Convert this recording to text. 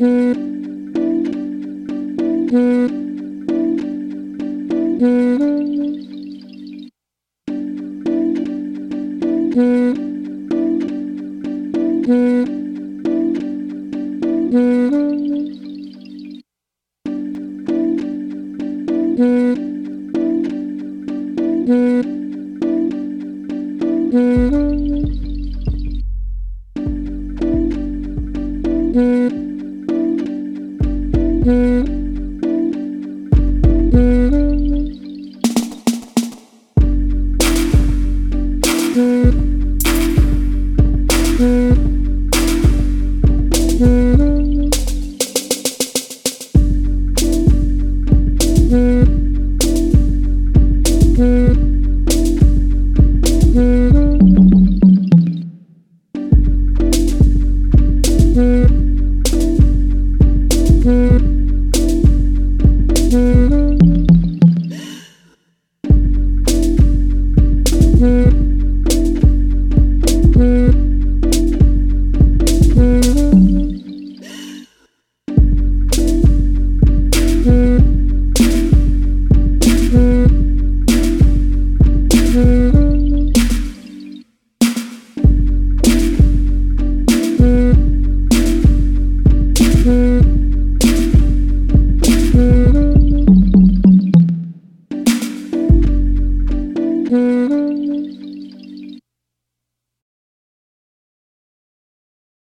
Mm-hmm. Mm-hmm. Mm-hmm.